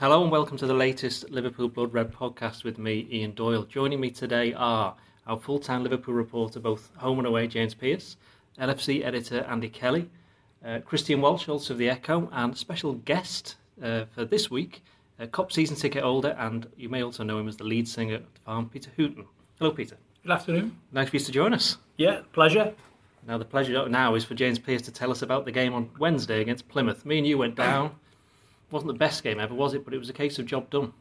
Hello and welcome to the latest Liverpool Blood Red podcast with me, Ian Doyle. Joining me today are our full time Liverpool reporter, both home and away, James Pearce, LFC editor Andy Kelly, uh, Christian Walsh, also of The Echo, and special guest uh, for this week, uh, Kop season ticket holder, and you may also know him as the lead singer of the farm, Peter Hooton. Hello, Peter. Good afternoon. Nice for you to join us. Yeah, pleasure. Now, the pleasure now is for James Pearce to tell us about the game on Wednesday against Plymouth. Me and you went down wasn't the best game ever, was it? But it was a case of job done.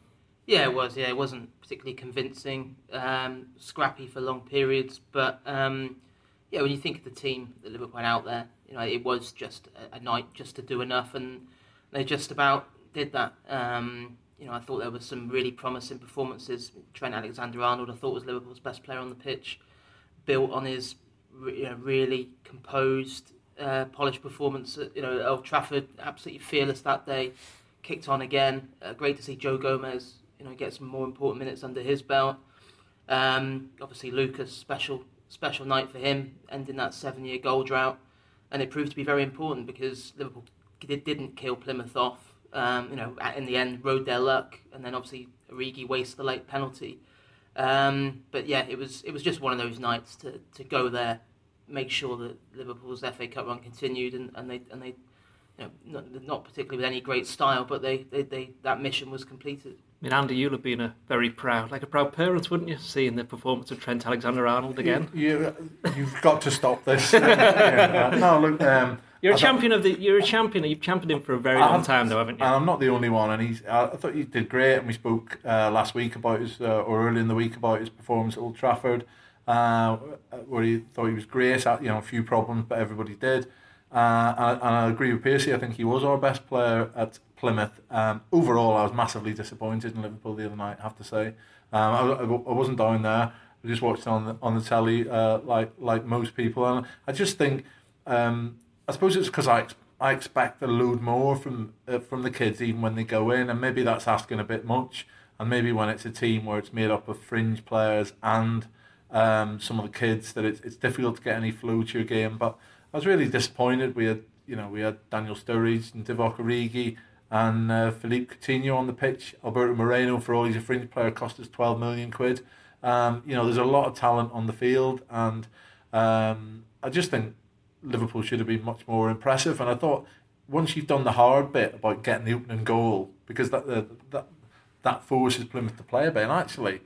Yeah, it was. Yeah, it wasn't particularly convincing. Um, scrappy for long periods, but um, yeah, when you think of the team that Liverpool went out there, you know, it was just a, a night just to do enough, and they just about did that. Um, you know, I thought there was some really promising performances. Trent Alexander-Arnold, I thought was Liverpool's best player on the pitch, built on his you know, really composed, uh, polished performance. You know, Old Trafford, absolutely fearless that day kicked on again. Uh, great to see Joe Gomez, you know, get some more important minutes under his belt. Um, obviously, Lucas, special special night for him, ending that seven-year goal drought, and it proved to be very important because Liverpool didn't kill Plymouth off. Um, you know, in the end, rode their luck, and then obviously Origi wasted the late penalty. Um, but yeah, it was it was just one of those nights to, to go there, make sure that Liverpool's FA Cup run continued, and, and they and they you know, not, not, particularly with any great style, but they, they, they that mission was completed. I mean, Andy, you'll have been a very proud, like a proud parent, wouldn't you, seeing the performance of Trent Alexander-Arnold again? You, you, have got to stop this. yeah, no, look, um, you're a champion of the. You're a champion. You've championed him for a very long time, though, haven't you? And I'm not the only one. And he's. I thought he did great. And we spoke uh, last week about his, uh, or early in the week about his performance at Old Trafford, uh, where he thought he was great. You know, a few problems, but everybody did. Uh, and, I agree with Piercy. I think he was our best player at Plymouth. Um, overall, I was massively disappointed in Liverpool the other night. I have to say, um, I, I, wasn't down there. I just watched on the on the telly, uh, like like most people, and I just think, um, I suppose it's because I I expect a load more from uh, from the kids even when they go in, and maybe that's asking a bit much. And maybe when it's a team where it's made up of fringe players and um, some of the kids, that it's, it's difficult to get any flow to your game. But I was really disappointed. We had, you know, we had Daniel Sturridge and Divock Origi and uh, Philippe Coutinho on the pitch. Alberto Moreno, for all he's a fringe player, cost us 12 million quid. Um, you know, there's a lot of talent on the field, and um, I just think Liverpool should have been much more impressive. And I thought once you've done the hard bit about getting the opening goal, because that uh, that that forces Plymouth to play a bit, and actually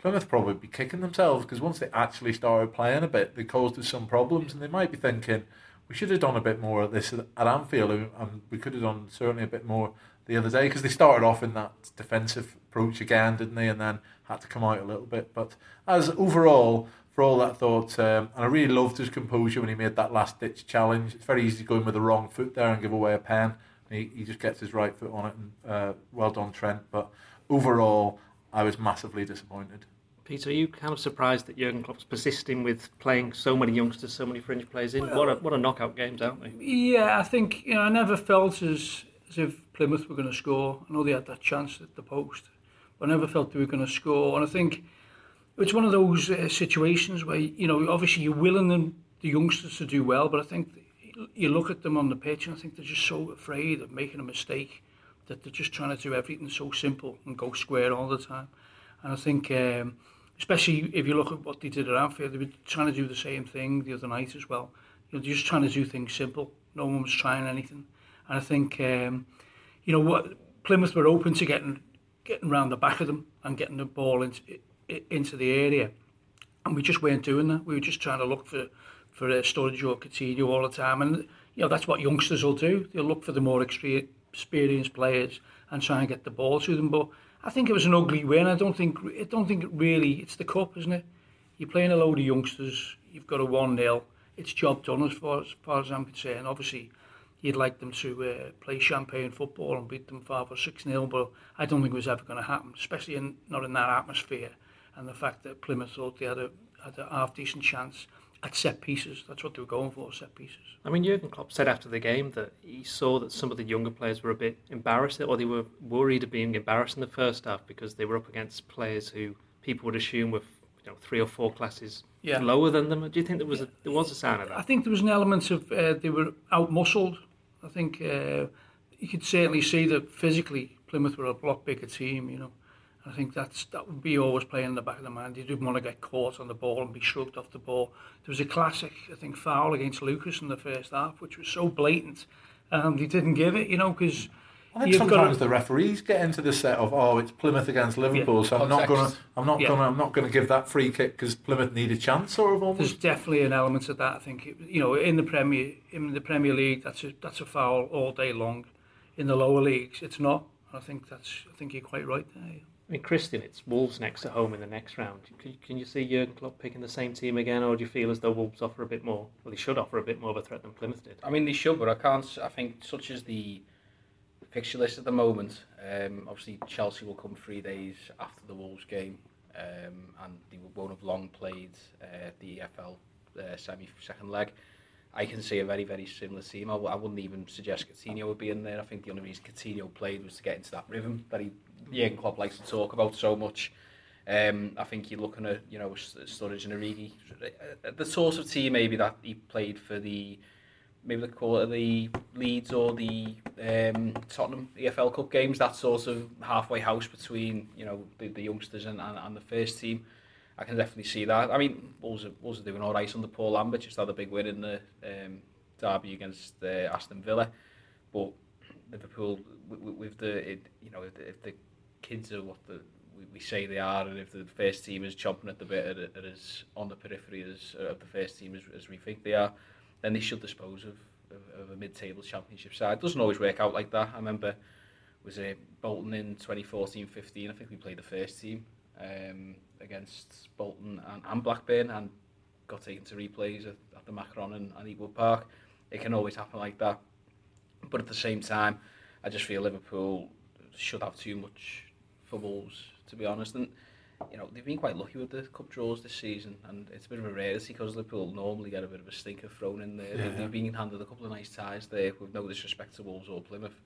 Plymouth probably be kicking themselves because once they actually started playing a bit, they caused us some problems, and they might be thinking we should have done a bit more of this at Anfield, and we could have done certainly a bit more the other day because they started off in that defensive approach again, didn't they? And then had to come out a little bit. But as overall, for all that thought, um, and I really loved his composure when he made that last ditch challenge. It's very easy to go in with the wrong foot there and give away a pen. He, he just gets his right foot on it, and uh, well done, Trent. But overall, I was massively disappointed. Peter, are you kind of surprised that Jurgen Klopp's persisting with playing so many youngsters, so many fringe players in? Well, what a what a knockout games, aren't they? Yeah, I think you know I never felt as as if Plymouth were going to score. I know they had that chance at the post, but I never felt they were going to score. And I think it's one of those uh, situations where you know obviously you're willing them the youngsters to do well, but I think you look at them on the pitch and I think they're just so afraid of making a mistake that they're just trying to do everything so simple and go square all the time. And I think, um, especially if you look at what they did at Anfield, they were trying to do the same thing the other night as well. You know, just trying to do things simple. No one was trying anything. And I think, um, you know, what Plymouth were open to getting getting around the back of them and getting the ball into into the area, and we just weren't doing that. We were just trying to look for for uh, Sturridge or Coutinho all the time, and you know that's what youngsters will do. They'll look for the more experienced players and try and get the ball to them. But I think it was an ugly win. I don't think I don't think it really it's the cup, isn't it? You're playing a load of youngsters. You've got a one 0 It's job done as far as, far as I'm concerned. Obviously, you'd like them to uh, play champagne football and beat them 5 or 6-0 but I don't think it was ever going to happen, especially in, not in that atmosphere. And the fact that Plymouth thought they had a, had a half decent chance at set pieces. That's what they were going for, set pieces. I mean, Jurgen Klopp said after the game that he saw that some of the younger players were a bit embarrassed, or they were worried of being embarrassed in the first half because they were up against players who people would assume were you know three or four classes yeah. lower than them. Do you think there was a, there was a sign of that? I think there was an element of uh, they were out muscled. I think uh, you could certainly see that physically Plymouth were a lot bigger team, you know. I think that's that would be always playing in the back of the mind. You didn't want to get caught on the ball and be shrugged off the ball. There was a classic, I think, foul against Lucas in the first half, which was so blatant, and he didn't give it, you know, because. I think sometimes the referees get into the set of oh it's Plymouth against Liverpool, yeah. so I'm not gonna I'm not yeah. gonna I'm not gonna give that free kick because Plymouth need a chance of almost. There's definitely an element of that. I think you know in the Premier in the Premier League that's a that's a foul all day long. In the lower leagues, it's not. I think that's I think you're quite right there. I mean, Christian, it's Wolves next at home in the next round. Can, can you see Jurgen Klopp picking the same team again, or do you feel as though Wolves offer a bit more? Well, they should offer a bit more of a threat than Plymouth did. I mean, they should, but I can't. I think such as the fixture list at the moment. Um, obviously, Chelsea will come three days after the Wolves game, um, and they won't have long played uh, the EFL uh, semi second leg. I can see a very, very similar team. I, I wouldn't even suggest Coutinho would be in there. I think the only reason Coutinho played was to get into that rhythm that he, Jurgen Klopp likes to talk about so much. Um, I think you're looking at, you know, Sturridge and Origi, uh, the sort of team maybe that he played for the, maybe the it the Leeds or the um, Tottenham EFL Cup games, that sort of halfway house between, you know, the, the youngsters and, and, and the first team. I can definitely see that. I mean, Wolves are, Wolves are doing all right under Paul Lambert, just had a big win in the um, derby against uh, Aston Villa. But Liverpool, with, with the, it, you know, if the, if the kids are what the we, we say they are, and if the first team is chomping at the bit, at as on the periphery as of the first team as, as we think they are, then they should dispose of, of, of a mid-table championship side. It doesn't always work out like that. I remember was a Bolton in 2014-15. I think we played the first team. Um, against Bolton and, and Blackburn and got taken to replays at, at the Macron and, and Ewood Park. It can always happen like that. But at the same time, I just feel Liverpool should have too much for Wolves, to be honest. And, you know, they've been quite lucky with the cup draws this season, and it's a bit of a rarity because Liverpool normally get a bit of a stinker thrown in there. Yeah. They've been handed a couple of nice ties there with no disrespect to Wolves or Plymouth.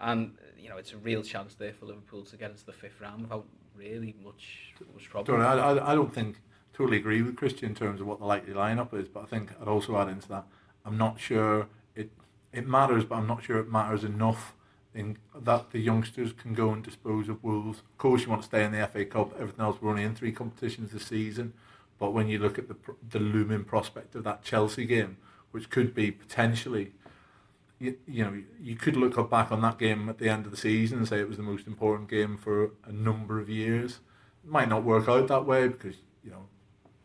And, you know, it's a real chance there for Liverpool to get into the fifth round without really much much problem. I, I, I don't think totally agree with Christian in terms of what the likely lineup is, but I think I'd also add into that. I'm not sure it it matters, but I'm not sure it matters enough in that the youngsters can go and dispose of Wolves. Of course, you want to stay in the FA Cup. Everything else, we're only in three competitions this season. But when you look at the the looming prospect of that Chelsea game, which could be potentially you, you know, you could look back on that game at the end of the season and say it was the most important game for a number of years. It might not work out that way because, you know,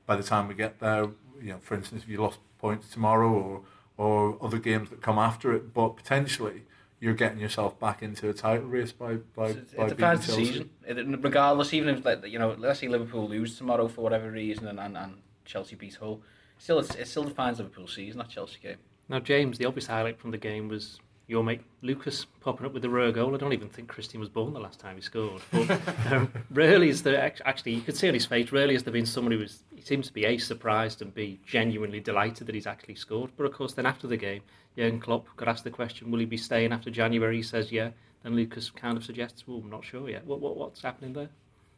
by the time we get there, you know, for instance, if you lost points tomorrow or, or other games that come after it, but potentially you're getting yourself back into a title race by by, it by depends the season. It, regardless, even if you know, let's say Liverpool lose tomorrow for whatever reason and, and, and Chelsea beat Hull, still it still defines Liverpool's season that Chelsea game. Now, James, the obvious highlight from the game was your mate Lucas popping up with the rare goal. I don't even think Christian was born the last time he scored. But um, rarely is there actually you could see on his face. Rarely has there been someone who was he seems to be a surprised and b genuinely delighted that he's actually scored. But of course, then after the game, Jurgen Klopp got asked the question, "Will he be staying after January?" He says, "Yeah." Then Lucas kind of suggests, "Well, I'm not sure yet." What, what what's happening there?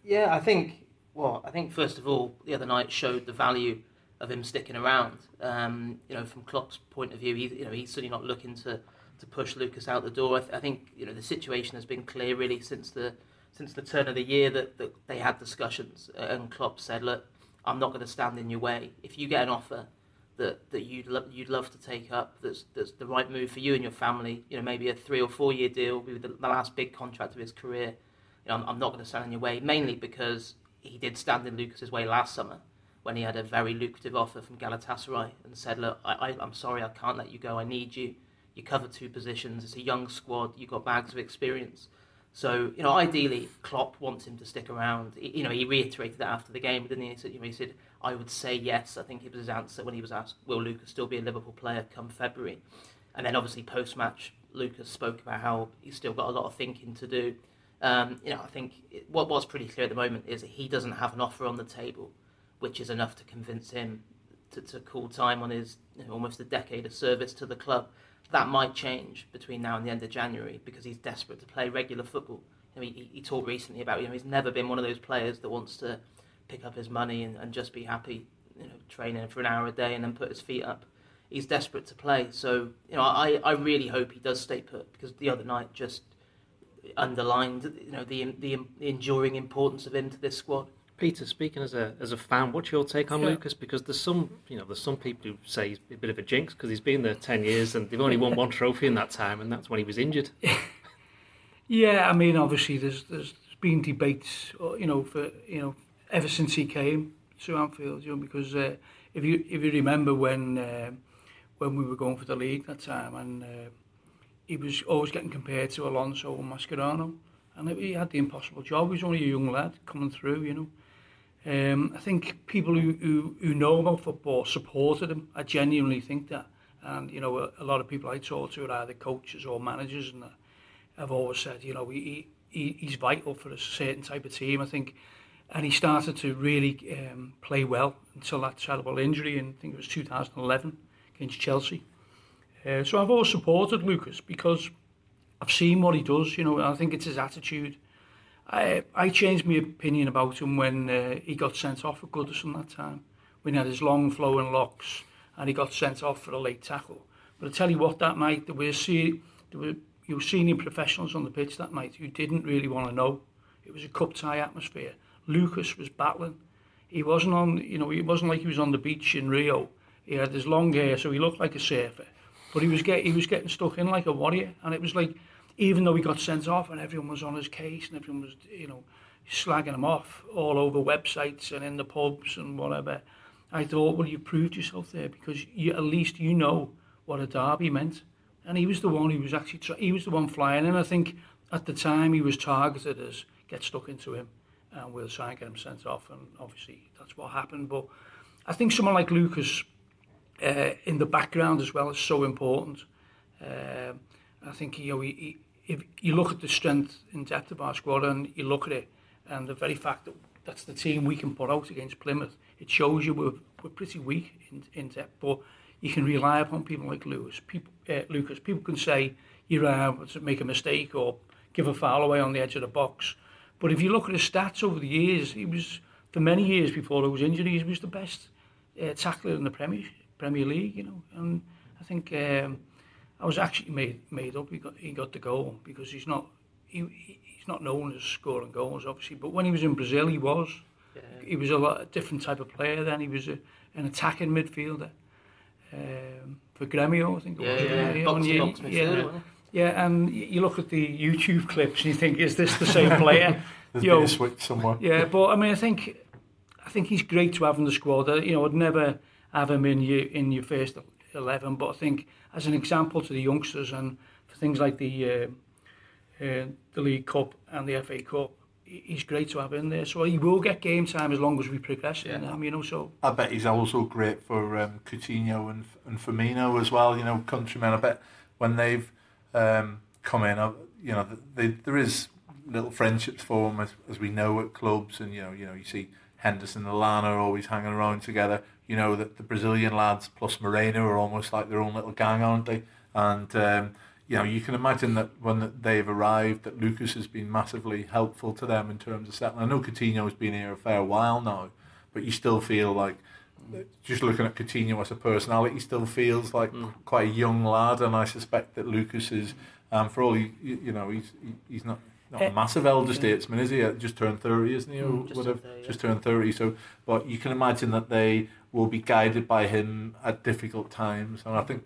Yeah, I think. Well, I think first of all, the other night showed the value of him sticking around. Um, you know, from Klopp's point of view, he, you know, he's certainly not looking to, to push Lucas out the door. I, th- I, think you know the situation has been clear really since the since the turn of the year that, that they had discussions, uh, and Klopp said, "Look, I'm not going to stand in your way. If you get an offer that that you'd lo- you'd love to take up, that's that's the right move for you and your family. You know, maybe a three or four year deal, be the, the last big contract of his career. You know, I'm, I'm not going to stand in your way, mainly because he did stand in Lucas's way last summer." when he had a very lucrative offer from Galatasaray and said, "Look, I, I, I'm sorry, I can't let you go. I need you. You cover two positions. It's a young squad. You've got bags of experience." So, you know, ideally, Klopp wants him to stick around. You know, he reiterated that after the game, didn't he? He said, you know, he said, I would say yes. I think it was his answer when he was asked, will Lucas still be a Liverpool player come February? And then obviously post-match, Lucas spoke about how he's still got a lot of thinking to do. Um, you know, I think it, what, was pretty clear at the moment is that he doesn't have an offer on the table which is enough to convince him to, to call time on his you know, almost a decade of service to the club. That might change between now and the end of January because he's desperate to play regular football. You know, he, he talked recently about you know he's never been one of those players that wants to pick up his money and, and just be happy, you know, training for an hour a day and then put his feet up. he's desperate to play. So you know, I, I really hope he does stay put because the other night just underlined you know the the, the enduring importance of him to this squad. Peter, speaking as a as a fan, what's your take on Yeah. Lucas? Because there's some, you know, there's some people who say he's a bit of a jinx because he's been there ten years and they've only won one trophy in that time, and that's when he was injured. Yeah, I mean, obviously, there's there's been debates, uh, you know, for you know, ever since he came to Anfield, you know, because uh, if you if you remember when uh, when we were going for the league that time, and uh, he was always getting compared to Alonso and Mascherano, and he had the impossible job. He was only a young lad coming through, you know. Um, I think people who, who, who know about football supported him. I genuinely think that. And, you know, a, a lot of people I talk to are either coaches or managers and have always said, you know, he, he, he's vital for a certain type of team, I think. And he started to really um, play well until that terrible injury in, I think it was 2011 against Chelsea. Uh, so I've always supported Lucas because I've seen what he does, you know, I think it's his attitude. I, I changed my opinion about him when uh, he got sent off for Goodison that time, when he had his long flowing locks and he got sent off for a late tackle. But I tell you what, that night there were, se- there were you were senior professionals on the pitch that night who didn't really want to know. It was a cup tie atmosphere. Lucas was battling. He wasn't on, you know, he wasn't like he was on the beach in Rio. He had his long hair, so he looked like a surfer. But he was get, he was getting stuck in like a warrior, and it was like even though he got sent off and everyone was on his case and everyone was, you know, slagging him off all over websites and in the pubs and whatever, I thought, well, you proved yourself there because you, at least you know what a derby meant. And he was the one who was actually, tr- he was the one flying. And I think at the time he was targeted as get stuck into him and we'll try and get him sent off. And obviously that's what happened. But I think someone like Lucas uh, in the background as well is so important. Um I think you know, he, if you look at the strength and depth of our squad and you look at it, and the very fact that that's the team we can put out against Plymouth, it shows you we're, we're pretty weak in, in depth. But you can rely upon people like Lewis. People, uh, Lucas. People can say you're able to make a mistake or give a foul away on the edge of the box. But if you look at his stats over the years, he was for many years before those injuries, he was the best uh, tackler in the Premier Premier League. You know, and I think. Um, I was actually made made up. He got he got the goal because he's not he, he- he's not known as scoring goals obviously. But when he was in Brazil, he was. Yeah. He was a lot a different type of player. Then he was a, an attacking midfielder um, for Gremio, I think. it Yeah, was, yeah, and box you- box midfielder, yeah, yeah, and you look at the YouTube clips and you think, is this the same player? There's You been know, a switch somewhere. yeah, but I mean, I think I think he's great to have in the squad. Uh, You know, I'd never have him in your in your first eleven, but I think as an example to the youngsters and for things like the uh, uh, the League Cup and the FA Cup, he- he's great to have in there. So he will get game time as long as we progress in Yeah. them. You know, so I bet he's also great for um, Coutinho and and Firmino as well. You know, countrymen. I bet when they've um, come in, uh, you know, they, there is little friendships for them as, as we know at clubs, and you know, you know, you see Henderson and Lallana always hanging around together. You know that the Brazilian lads plus Moreno are almost like their own little gang, aren't they? And um, you know, you can imagine that when they've arrived, that Lucas has been massively helpful to them in terms of settling. I know Coutinho's been here a fair while now, but you still feel like just looking at Coutinho as a personality, he still feels like quite a young lad, and I suspect that Lucas is, um, for all he, you you know, he's he, he's not not a Eh, massive elder statesman, is he? Just turned thirty, isn't he? Or Mm, just whatever, turned 30, yeah. just turned thirty. So, but you can imagine that they will be guided by him at difficult times, and I think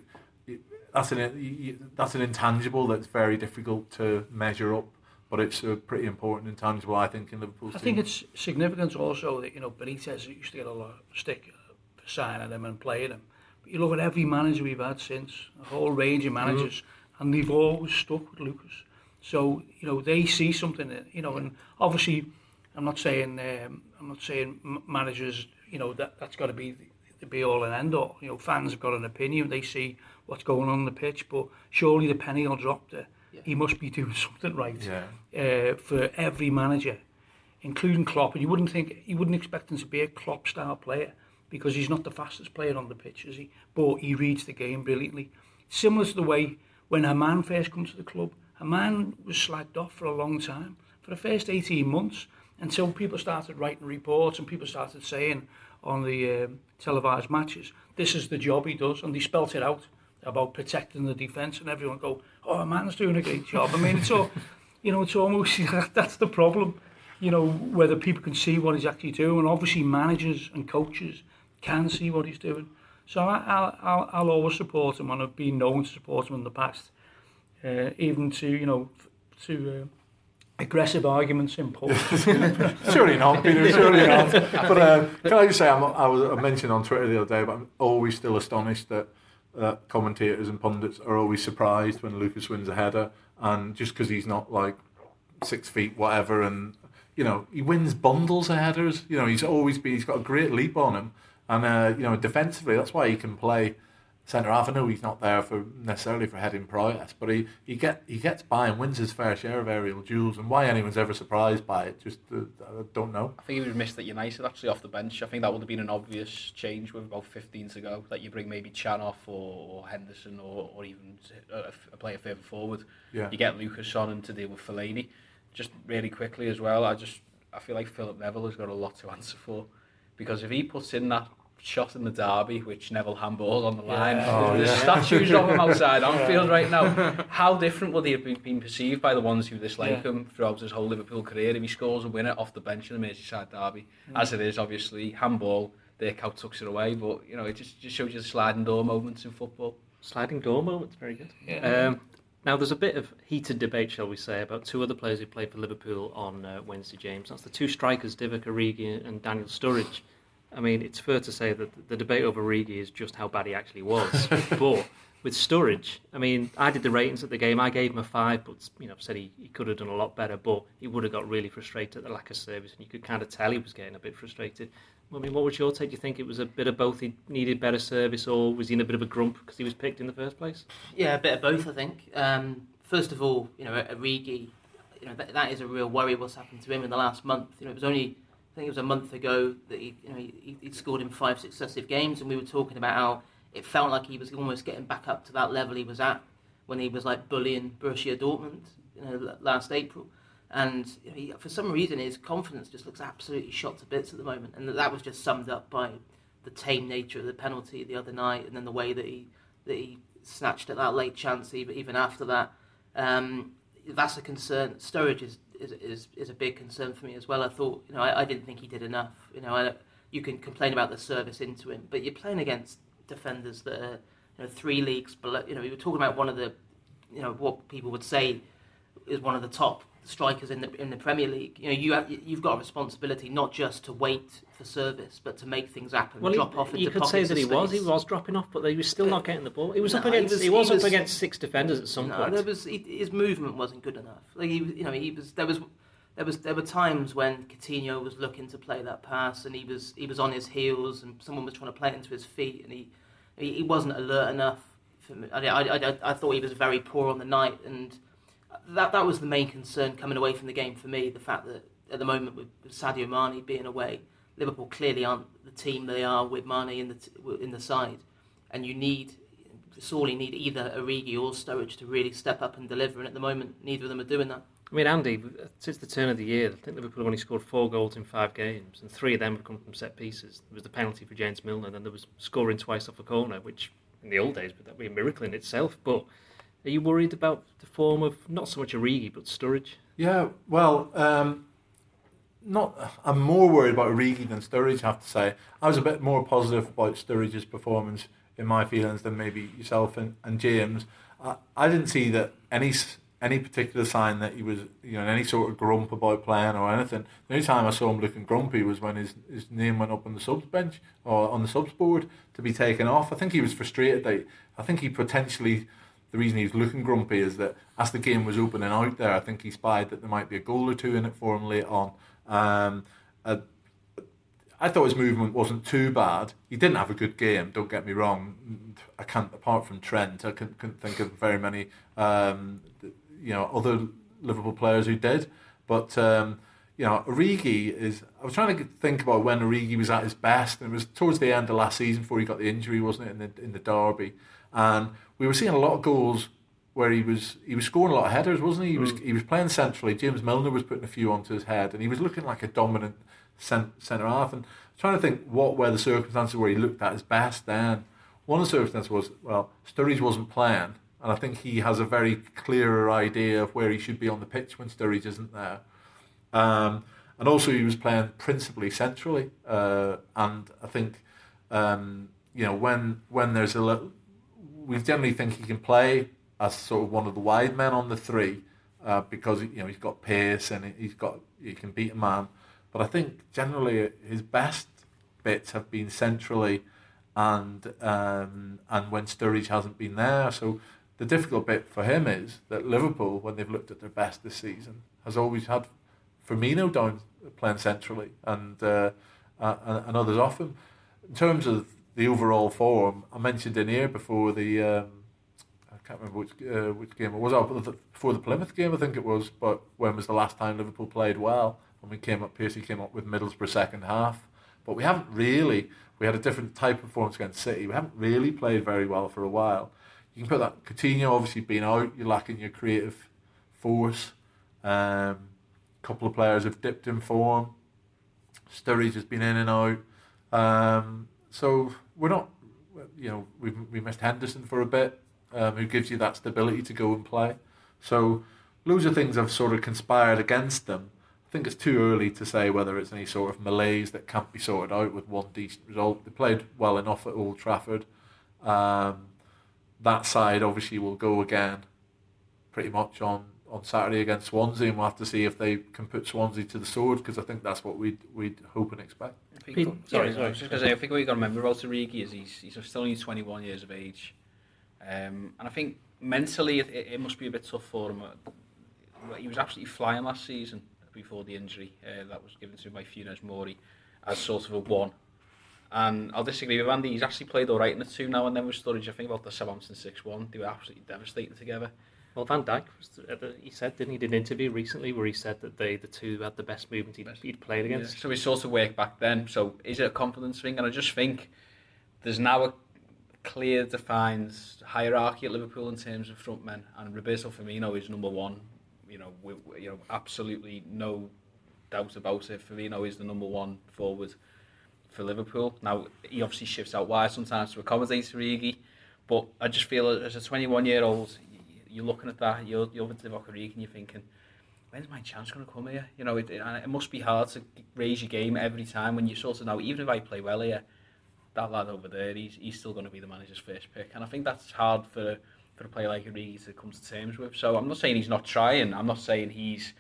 that's an that's an intangible that's very difficult to measure up, but it's a pretty important intangible, I think, in Liverpool. I think it's significant also that you know Benitez used to get a lot of stick for signing him and playing him. But you look at every manager we've had since, a whole range of managers, and they've always stuck with Lucas. So you know they see something, in- you know, and obviously, I'm not saying um, I'm not saying managers, you know, that that's got to be the, the be all and end all. You know, fans have got an opinion; they see what's going on on the pitch, but surely the penny will drop there. Yeah. He must be doing something right Yeah. uh, for every manager, including Klopp. And you wouldn't think you wouldn't expect him to be a Klopp style player because he's not the fastest player on the pitch, is he? But he reads the game brilliantly. Similar to the way when Hamann first come to the club, Hamann was slagged off for a long time. For the first 18 months, until people started writing reports and people started saying on the um, televised matches, this is the job he does, and they spelt it out about protecting the defence, and everyone go, oh, man's doing a great job. I mean, it's all, you know, it's almost that's the problem, you know, whether people can see what he's actually doing, and obviously managers and coaches can see what he's doing. So I, I'll, I'll always support him, and I've been known to support him in the past, uh, even to you know to. Uh, aggressive arguments in pubs. surely not, Peter. Surely not. But uh, can I just say, I'm, I was I mentioned on Twitter the other day, but I'm always still astonished that uh, commentators and pundits are always surprised when Lucas wins a header, and just because he's not like six feet whatever, and you know he wins bundles of headers. You know he's always been, he's got a great leap on him, and uh, you know defensively that's why he can play centre half. I know he's not there for necessarily for heading prowess, but he, he get he gets by and wins his fair share of aerial duels. And why anyone's ever surprised by it, just uh, I don't know. I think he was missed at United actually off the bench. I think that would have been an obvious change with about 15 to go. That you bring maybe Can off or, or Henderson or, or even a, a player further forward. Yeah. You get Lucas on and to deal with Fellaini. Just really quickly as well. I just I feel like Philip Neville has got a lot to answer for because if he puts in that shot in the derby, which Neville handballed on the line. Yeah. Oh, There's yeah. statues of him outside Anfield right now. How different would he have been, been perceived by the ones who dislike Yeah. him throughout his whole Liverpool career if he scores a winner off the bench in the Merseyside derby? As it is, obviously, handball, Dirk Kuyt tucks it away, but you know it just, just shows you the sliding door moments in football. Sliding door moments, very good. Yeah. Um, now, there's a bit of heated debate, shall we say, about two other players who played for Liverpool on uh, Wednesday, James. That's the two strikers, Divock Origi and Daniel Sturridge. I mean, it's fair to say that the debate over Origi is just how bad he actually was. but with Sturridge, I mean, I did the ratings at the game. I gave him a five, but you know, said he, he could have done a lot better. But he would have got really frustrated at the lack of service, and you could kind of tell he was getting a bit frustrated. I mean, what was your take? Do you think it was a bit of both? He needed better service, or was he in a bit of a grump because he was picked in the first place? Yeah, a bit of both, I think. Um, first of all, you know, Origi, you know, that, that is a real worry what's happened to him in the last month. You know, it was only, I think it was a month ago that he, you know, he, he scored in five successive games, and we were talking about how it felt like he was almost getting back up to that level he was at when he was like bullying Borussia Dortmund, you know, last April. And he, for some reason, his confidence just looks absolutely shot to bits at the moment, and that was just summed up by the tame nature of the penalty the other night, and then the way that he that he snatched at that late chance, even even after that. Um, that's a concern. Sturridge is, is is is a big concern for me as well. I thought, you know, I, I didn't think he did enough. You know, I, you can complain about the service into him, but you're playing against defenders that are you know three leagues below. You know, we were talking about one of the, you know, what people would say is one of the top strikers in the in the Premier League. You know, you have, you've got a responsibility not just to wait for service, but to make things happen, Well, drop he, off into you could say that he of was. He was dropping off, but he was still not getting the ball. He was up No, he against. was- he was, he was- up against six defenders at some no, point. there was he, his movement wasn't good enough. Like he, you know, he was there was there was there were times when Coutinho was looking to play that pass and he was he was on his heels and someone was trying to play it into his feet and he he, he wasn't alert enough. For me. I, I, I, I thought he was very poor on the night and that that was the main concern coming away from the game for me. The fact that at the moment with, with Sadio Mane being away, Liverpool clearly aren't the team they are with Mane in the t- in the side, and you need sorely need either Origi or Sturridge to really step up and deliver. And at the moment, neither of them are doing that. I mean, Andy, since the turn of the year, I think Liverpool have only scored four goals in five games, and three of them have come from set pieces. There was the penalty for James Milner, and then there was scoring twice off a corner, which in the old days would be a miracle in itself. But are you worried about the form of not so much Origi but Sturridge? Yeah, well, um, not. I'm more worried about Origi than Sturridge. I have to say, I was a bit more positive about Sturridge's performance in my feelings than maybe yourself and, and James. I, I didn't see that any any particular sign that he was, you know, any sort of grump about playing or anything. The only time I saw him looking grumpy was when his, his name went up on the subs bench or on the subs board to be taken off. I think he was frustrated that I think he potentially the reason he was looking grumpy is that as the game was opening out there, I think he spied that there might be a goal or two in it for him late on. Um, uh, I thought his movement wasn't too bad. He didn't have a good game. Don't get me wrong. I can't, apart from Trent, I couldn't, couldn't think of very many, um, you know, other Liverpool players who did. But um, you know, Origi is. I was trying to think about when Origi was at his best, and it was towards the end of last season before he got the injury, wasn't it, in the in the derby? And we were seeing a lot of goals where he was he was scoring a lot of headers, wasn't he? He was he was playing centrally. James Milner was putting a few onto his head, and he was looking like a dominant centre half. And trying to think what were the circumstances where he looked at his best. Then one of the circumstances was well, Sturridge wasn't playing, and I think he has a very clearer idea of where he should be on the pitch when Sturridge isn't there. Um, and also he was playing principally centrally, uh, and I think um, you know when when there's a little, we generally think he can play as sort of one of the wide men on the three uh, because you know he's got pace and he's got he can beat a man. But I think generally his best bits have been centrally and um, and when Sturridge hasn't been there. So the difficult bit for him is that Liverpool, when they've looked at their best this season, has always had Firmino down playing centrally and uh, and, and others off him. In terms of the overall form, I mentioned in here before the um, can't remember which uh, which game it was. Oh, before the Plymouth game, I think it was. But when was the last time Liverpool played well? When we came up, Piercy came up with Middlesbrough second half. But we haven't really. We had a different type of performance against City. We haven't really played very well for a while. You can put that Coutinho obviously being out. You're lacking your creative force. Um, a couple of players have dipped in form. Sturridge has been in and out. Um, so we're not, you know, we we missed Henderson for a bit, um, who gives you that stability to go and play. So loads of things have sort of conspired against them. I think it's too early to say whether it's any sort of malaise that can't be sorted out with one decent result. They played well enough at Old Trafford. Um, that side obviously will go again pretty much on on Saturday against Swansea, and we'll have to see if they can put Swansea to the sword because I think that's what we'd we'd hope and expect. I think, sorry, sorry. I was just going to say, I think what you've got to remember about Origi is he's he's still only 21 years of age, um, and I think mentally it, it, must be a bit tough for him. He was absolutely flying last season before the injury uh, that was given to him by Funes Mori as sort of a one. And I'll disagree with Andy. He's actually played all right in the two now and then with Sturridge. I think about the Southampton 6-1. They were absolutely devastating together. Well, Van Dijk, he said, didn't he, did an interview recently where he said that they, the two had the best movement he'd, he'd played against. Yeah. So he sort of worked back then. So is it a confidence thing? And I just think there's now a clear, defined hierarchy at Liverpool in terms of front men, and Roberto Firmino is number one. You know, we, you know, absolutely no doubt about it. Firmino is the number one forward for Liverpool. Now he obviously shifts out wide sometimes to accommodate Origi, but I just feel as a 21 year old, you're looking at that, you're, you're over to Origi and you're thinking, when's my chance going to come here? You know, it, it, it must be hard to raise your game every time when you sort of know, even if I play well here, that lad over there, he's, he's still going to be the manager's first pick. And I think that's hard for, for a player like Origi to come to terms with. So I'm not saying he's not trying. I'm not saying he's,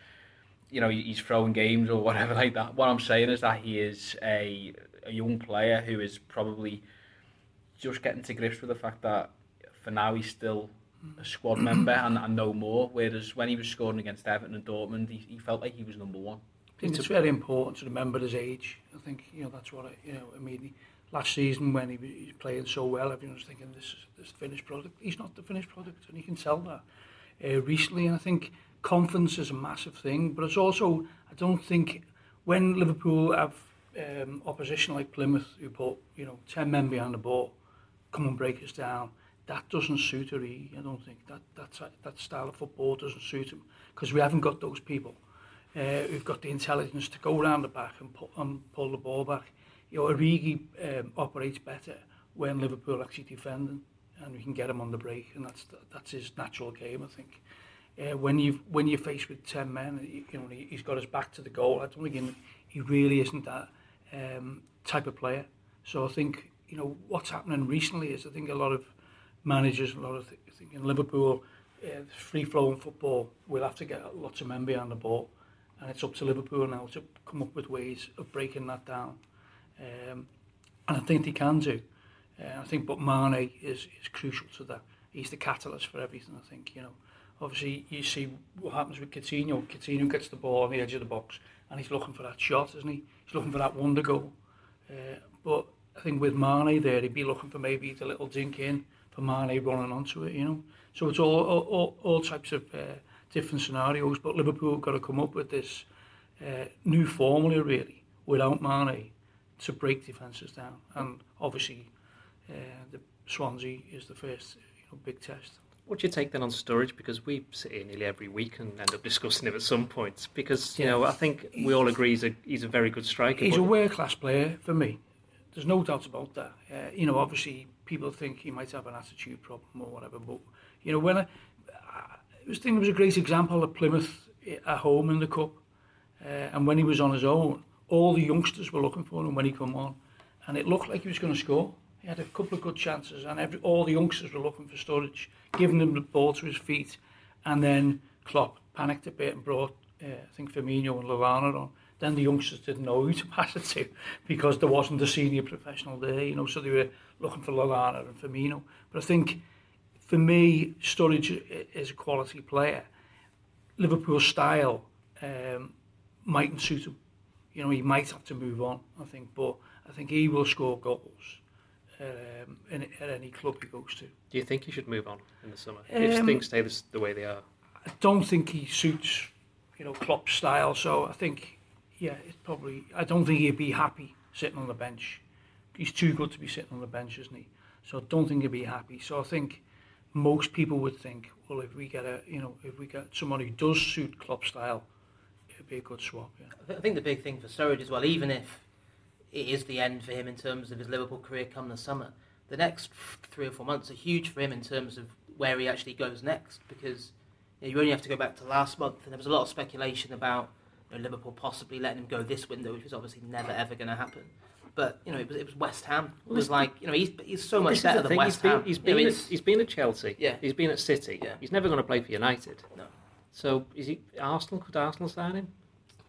you know, he's throwing games or whatever like that. What I'm saying is that he is a, a young player who is probably just getting to grips with the fact that for now he's still a squad member and, and no more. Whereas when he was scoring against Everton and Dortmund, he, he felt like he was number one. I think it's very important to remember his age. I think you know that's what I, you know. I mean, last season when he was playing so well, everyone was thinking this is this finished product. He's not the finished product, and he can sell that. Uh, recently, and I think confidence is a massive thing, but it's also I don't think when Liverpool have um, opposition like Plymouth who put you know ten men behind the ball, come and break us down that doesn't suit Origi. I don't think that that's, that style of football doesn't suit him because we haven't got those people. Uh, we've got the intelligence to go around the back and, pull, and pull the ball back. You know, Origi um, operates better when Liverpool actually defending and we can get him on the break, and that's that's his natural game, I think. Uh, when you when you're faced with ten men, you know he, he's got his back to the goal. I don't think he, he really isn't that um, type of player. So I think you know what's happening recently is I think a lot of managers, a lot of th- thinking Liverpool, uh, free flowing football, we'll have to get lots of men behind the ball. And it's up to Liverpool now to come up with ways of breaking that down. Um, and I think he can do. Uh, I think, but Mane is, is crucial to that. He's the catalyst for everything, I think, you know. Obviously, you see what happens with Coutinho. Coutinho gets the ball on the edge of the box and he's looking for that shot, isn't he? He's looking for that wonder goal. Uh, but I think with Mane there, he'd be looking for maybe the little dink in for Mane running onto it, you know. So it's all all, all, all types of uh, different scenarios, but Liverpool have got to come up with this uh, new formula, really, without Mane to break defences down, and obviously uh, the Swansea is the first you know, big test. What's your take then on Sturridge? Because we sit here nearly every week and end up discussing him at some point. Because you Yeah. know, I think we all agree he's a he's a very good striker. He's a world class player for me. There's no doubt about that. Uh, you know, obviously people think he might have an attitude problem or whatever, but you know, when I, I was thinking it was a great example of Plymouth at home in the cup, uh, and when he was on his own, all the youngsters were looking for him when he come on, and it looked like he was going to score. He had a couple of good chances, and every, all the youngsters were looking for Sturridge, giving him the ball to his feet, and then Klopp panicked a bit and brought, uh, I think, Firmino and Lallana on. Then the youngsters didn't know who to pass it to because there wasn't a senior professional there, you know, so they were looking for Lallana and Firmino. But I think, for me, Sturridge is a quality player. Liverpool style um, mightn't suit him. You know, he might have to move on, I think, but I think he will score goals um, in, at any club he goes to. do you think he should move on in the summer if Um, things stay this, the way they are? I don't think he suits, you know, Klopp's style. So I think, yeah, it's probably. I don't think he'd be happy sitting on the bench. He's too good to be sitting on the bench, isn't he? So I don't think he'd be happy. So I think most people would think, well, if we get a, you know, if we get someone who does suit Klopp's style, be a good swap. Yeah. I think the big thing for Sturridge as well, even if it is the end for him in terms of his Liverpool career come the summer, the next three or four months are huge for him in terms of where he actually goes next because you, know, you only have to go back to last month and there was a lot of speculation about you know, Liverpool possibly letting him go this window, which was obviously never ever going to happen. But you know, it was, it was West Ham. It was like you know he's he's so much better than thing, West he's Ham. been, he's You know, at, he's been at Chelsea. Yeah. He's been at City. Yeah. He's never going to play for United. No. So is he Arsenal? Could Arsenal sign him?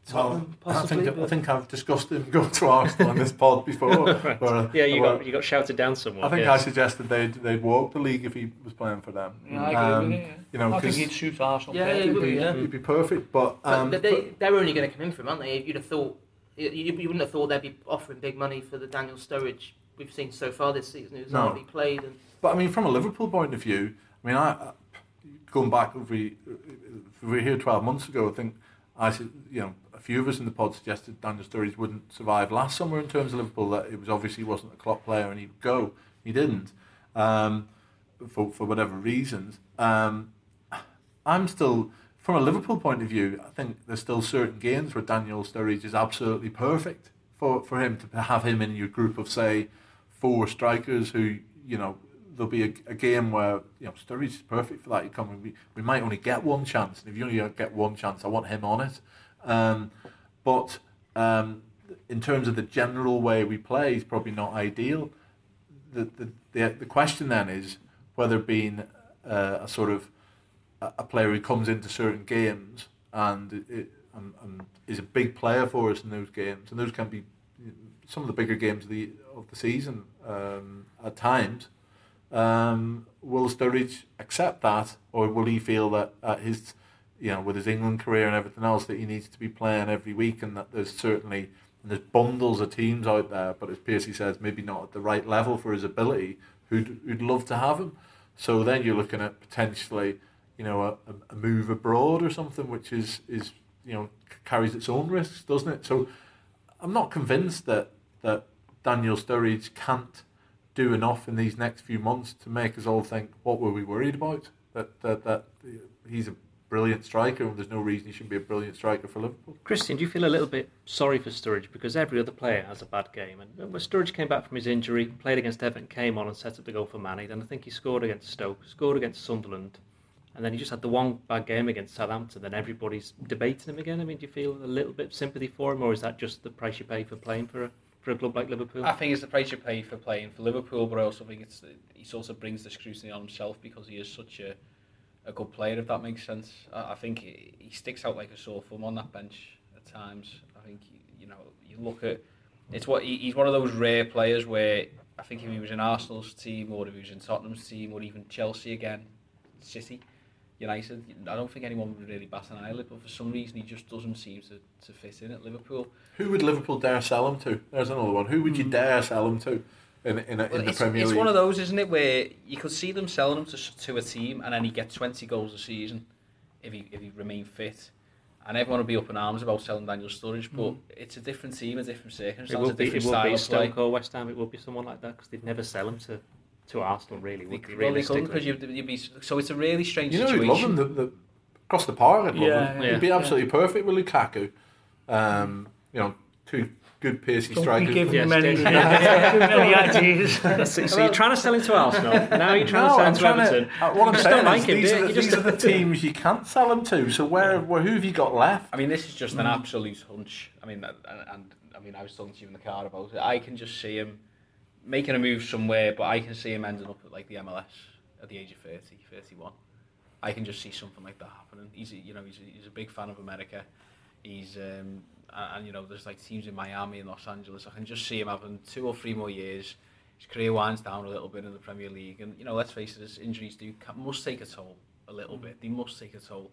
Tottenham, Well, I possibly. think, I think I've discussed him going to Arsenal on this pod before. Right. where- Yeah, you where- got you got shouted down somewhere. I think yes. I suggested they'd they'd walk the league if he was playing for them. Yeah, I agree Um, with you. Yeah. You know, I think 'cause he'd suit Arsenal. Yeah, yeah, he perfectly, would, yeah. he'd be perfect. But, But um, they- they, they're only going to come in for him, aren't they? You'd have thought you, you you wouldn't have thought they'd be offering big money for the Daniel Sturridge we've seen so far this season, who's No. hardly played. And But I mean, from a Liverpool point of view, I mean, I, I going back if we were here twelve months ago, I think I said, you know, a few of us in the pod suggested Daniel Sturridge wouldn't survive last summer in terms of Liverpool. That it was obviously wasn't a Klopp player and he'd go. He didn't, um, for for whatever reasons. Um, I'm still. From a Liverpool point of view, I think there's still certain games where Daniel Sturridge is absolutely perfect for, for him to have him in your group of say four strikers who you know there'll be a, a game where you know Sturridge is perfect for that. You come we, we might only get one chance, and if you only get one chance, I want him on it. Um, but um, in terms of the general way we play, he's probably not ideal. The the the, the question then is whether being uh, a sort of a a player who comes into certain games and, it, and, and is a big player for us in those games, and those can be some of the bigger games of the of the season um, at times. Um, will Sturridge accept that, or will he feel that at his, you know, with his England career and everything else, that he needs to be playing every week, and that there's certainly and there's bundles of teams out there, but as Piercy says, maybe not at the right level for his ability, who'd who'd love to have him. So then you're looking at potentially, you know, a, a move abroad or something, which is is you know carries its own risks, doesn't it? So I'm not convinced that that Daniel Sturridge can't do enough in these next few months to make us all think what were we worried about that that that he's a brilliant striker and there's no reason he shouldn't be a brilliant striker for Liverpool. Christian, do you feel a little bit sorry for Sturridge because every other player has a bad game? And when Sturridge came back from his injury, played against Everton, came on and set up the goal for Mane. Then I think he scored against Stoke, scored against Sunderland, and then he just had the one bad game against Southampton. Then everybody's debating him again. I mean, do you feel a little bit of sympathy for him, or is that just the price you pay for playing for a for a club like Liverpool? I think it's the price you pay for playing for Liverpool, but I also think it's he sort of brings the scrutiny on himself because he is such a a good player, if that makes sense. I, I think he, he sticks out like a sore thumb on that bench at times. I think you know you look at it's what he, he's one of those rare players where I think if he was in Arsenal's team or if he was in Tottenham's team or even Chelsea again, City. United, I don't think anyone would really bat an eyelid, but for some reason he just doesn't seem to, to fit in at Liverpool. Who would Liverpool dare sell him to? There's another one. Who would you hmm. dare sell him to in in, a, Well, in the it's, Premier it's one of those, isn't it, where you could see them selling him to, to a team and then he get 20 goals a season if he if he remain fit. And everyone will be up in arms about selling Daniel Sturridge, but hmm. it's a different team, a different it circumstance, a would be, different it would style be of play. Stoke or West Ham. It would be someone like that because they'd never sell him to to Arsenal, really, would be well, they realistically. because you'd, you'd be so it's a really strange situation. You know, situation. you'd love him the, the, across the park. I'd love Yeah, him. yeah. He'd be Yeah. absolutely perfect with Lukaku. Um, you know, two good pacey Don't be strikers. giving Yes, him any, Dave. any ideas. So, so you're trying to sell him to Arsenal. Now you're trying No, to sell him to Everton. to. Uh, what I'm just saying don't like is him, these, are the, these are the teams you can't sell him to. So where, where who have you got left? I mean, this is just an Mm. absolute hunch. I mean, and, and I mean, I was talking to you in the car about it. I can just see him making a move somewhere, but I can see him ending up at like the MLS at the age of 30, 31. I can just see something like that happening. He's, a, you know, he's a, he's a big fan of America. He's, um, and, and, you know, there's like teams in Miami and Los Angeles. I can just see him having two or three more years. His career winds down a little bit in the Premier League, and you know, let's face it, his injuries do must take a toll a little bit. They must take a toll,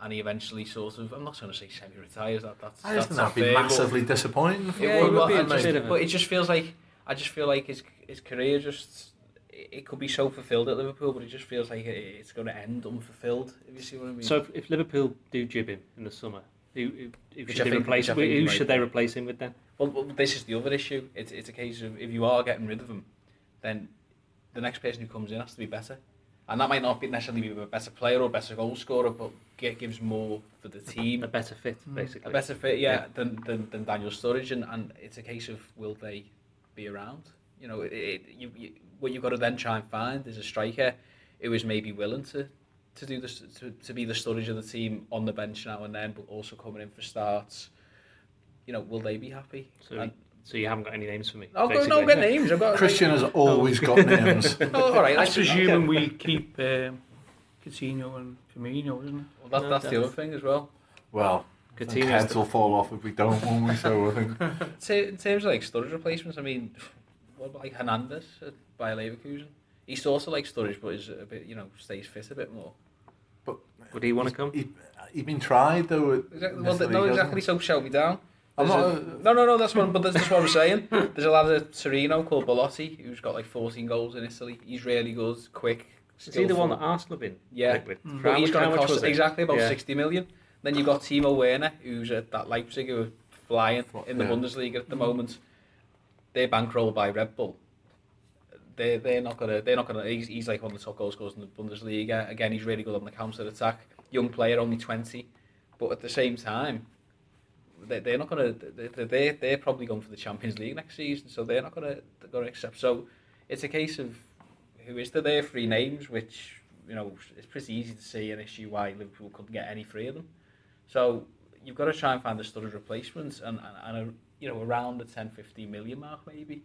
and he eventually sort of. I'm not going to say semi-retires. That that's I that's just think that'd be unfair, but- massively disappointing. For yeah, it it would be I a just- bit of a- but it just feels like I just feel like his his career just it it could be so fulfilled at Liverpool, but it just feels like it's going to end unfulfilled. If you see what I mean. So if, if Liverpool do jib him in the summer, who, who, who should they think- replace? Who, who should they replace him with then? well, well, this is the other issue. It's it's a case of if you are getting rid of him, then the next person who comes in has to be better, and that might not be necessarily be a better player or a better goal scorer, but get, gives more for the team. A better fit, mm. basically. a better fit, yeah, Yeah. Than, than than Daniel Sturridge, and, and it's a case of will they be around? You know, it, it, you, you, what you've got to then try and find is a striker who is maybe willing to to do this to, to be the Sturridge of the team on the bench now and then, but also coming in for starts. You know, will they be happy? So, And- so you haven't got any names for me. I've got basically. no get names. I've got Christian has always got names. Oh, all right, That's let's presuming we keep um, Coutinho and Firmino, isn't it? Well, that, No, that's the other thing as well. Well, I think Coutinho's heads will fall off if we don't, won't we? So I think Ta- In terms of like Sturridge replacements, I mean, what about like Hernandez at Bayer Leverkusen? He's sort of like Sturridge, but is a bit, you know, stays fit a bit more. But Would he want to come? he he'd been tried though. Exactly. Well, league, no, exactly. he? So shout me down. I'm not. a- no, no, no. That's what. But that's just what I'm saying. There's a lad at Torino called Belotti who's got like 14 goals in Italy. He's really good, quick. Is he the one that skillful. Arsenal have been? Yeah. linked with? Mm. But he's going to cost exactly about Yeah. 60 million. Then you've got Timo Werner, who's at that Leipzig who are flying in the Yeah. Bundesliga at the mm-hmm. moment. They're bankrolled by Red Bull. They they're not gonna they're not gonna. He's, he's like one of the top goal scorers in the Bundesliga. Again, he's really good on the counter attack. Young player, only 20, but at the same time, they, they're not gonna. They they they're probably going for the Champions League next season, so they're not gonna they're gonna accept. So it's a case of who is there? There three names, which you know it's pretty easy to see an issue why Liverpool couldn't get any three of them. So you've got to try and find a studded replacements and, and, and a, you know around the 10, 15 million mark maybe.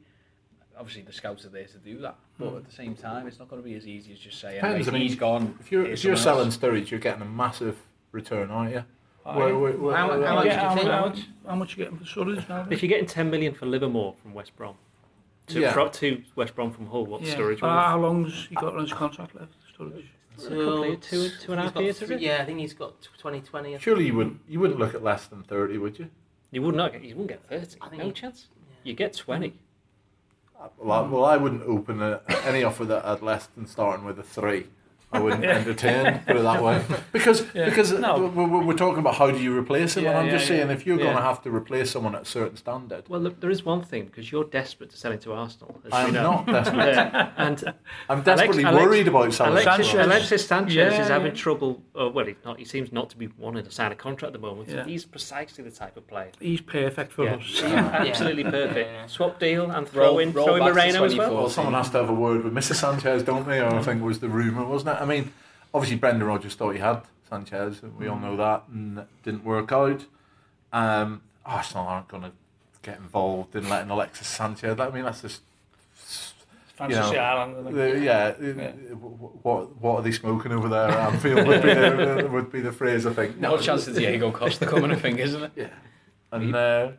Obviously the scouts are there to do that, but hmm. at the same time it's not going to be as easy as just saying Depends, right, I mean, he's gone. If you're if you're selling else. Sturridge, you're getting a massive return, aren't you? Where- yeah. where- where- How mu- where- how much Yeah, you how, much, how much you getting for Sturridge now? If you're getting 10 million for Livermore from West Brom, to, Yeah. fro- to West Brom from Hull, what's yeah. Sturridge? But how long's he got on his contract left, Sturridge? A couple of- two- two and a He's half got years, th- is it? Yeah, I think he's got 2020. I think. Surely you wouldn't you wouldn't look at less than thirty, would you? You would not get, you wouldn't get 30. I think No he- chance. Yeah. You get 20. Uh, well, I, well, I wouldn't open a, any offer that had less than starting with a three. I wouldn't entertain, put it that way. Because Yeah. because No. we're, we're, we're talking about how do you replace him, and I'm just saying yeah. if you're going to have to replace someone at a certain standard, Well, look, there is one thing, because you're desperate to sell him to Arsenal. I'm not desperate. Yeah, and I'm desperately Alex- worried about selling Alexis, Sanchez. Alexis Sanchez Yeah, is having trouble. Oh, well, he, not, he seems not to be wanting to sign a contract at the moment. Yeah. He's precisely the type of player. He's perfect for Yeah, us. he's absolutely Yeah. perfect. Yeah. Swap deal and throw Roll- in, roll throw in Moreno as well. Well, someone has to have a word with Mrs. Sanchez, don't they? I think was the rumour, wasn't it? I mean, obviously Brendan Rodgers thought he had Sanchez, and we all know that, and it didn't work out. Um, Arsenal aren't going to get involved in letting Alexis Sanchez. I mean, that's just Fantasy You know, Island. the, yeah. Yeah. What what are they smoking over there? at Anfield would be the, would be the phrase I think. No chance of Diego Costa coming a finger, isn't it? Yeah, and uh,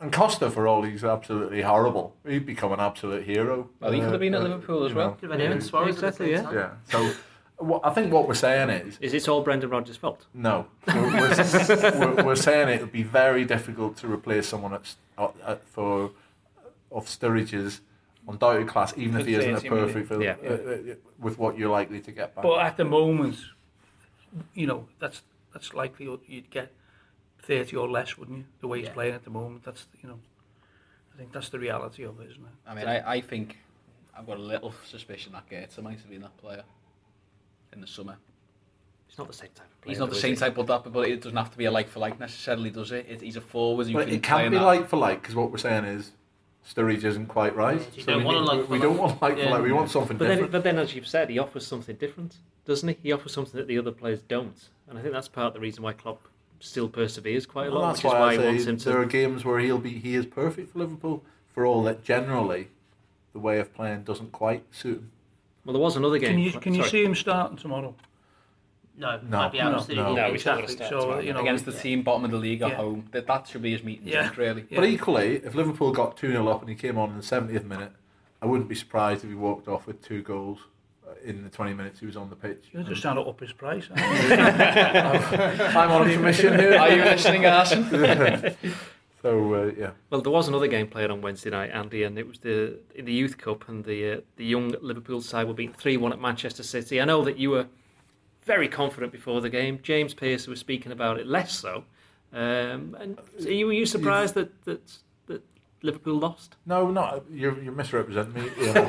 and Costa for all he's absolutely horrible. He'd become an absolute hero. Well, he could have been at Uh, Liverpool as well. know. Could have been him and Suarez Exactly, yeah. Yeah. So, what, I think what we're saying is Is it all Brendan Rodgers' fault? no. We're, we're, we're, we're saying it would be very difficult to replace someone at, at, for of Sturridge's undoubted class, even if he isn't a perfect fit, Yeah. uh, uh, with what you're likely to get back. But at the moment, you know, that's that's likely you'd get 30 or less, wouldn't you? The way he's Yeah. playing at the moment. That's, you know, I think that's the reality of it, isn't it? I mean, I, I think I've got a little suspicion that Goethe might have been that player in the summer. He's not the same type of player. He's not the same type of that, but it doesn't have to be a like for like necessarily, does it? it he's a forward. who But can it can in be that. like for like, because what we're saying is Sturridge isn't quite right. Yeah, so don't we, want need- like we, we don't want like-for-like. We want something But then, different. but then, as you've said, he offers something different, doesn't he? He offers something that the other players don't, and I think that's part of the reason why Klopp still perseveres quite a Well, lot, that's which is why why I he say wants him to... there are games where he'll be he is perfect for Liverpool. For all that, generally, the way of playing doesn't quite suit him. Well, there was another game. Can you can you Sorry. see him starting tomorrow? No, No, I'd be no, absolutely no. No, he's not gonna Exactly. start So you know, against the yeah. team bottom of the league at Yeah. home. That that should be his meeting Yeah. point, really. Yeah. But equally, if Liverpool got 2 0 up and he came on in the 70th minute, I wouldn't be surprised if he walked off with two goals uh, in the 20 minutes he was on the pitch. you're just trying to up his price. I'm on commission here. Are you listening, Arsene? So, uh, yeah. Well, there was another game played on Wednesday night, Andy, and it was the in the Youth Cup, and the uh, the young Liverpool side were beaten three one at Manchester City. I know that you were very confident before the game. James Pearce was speaking about it less so. Um, and so you were you surprised that, that that Liverpool lost? No, not you're, you're misrepresenting me. Yeah,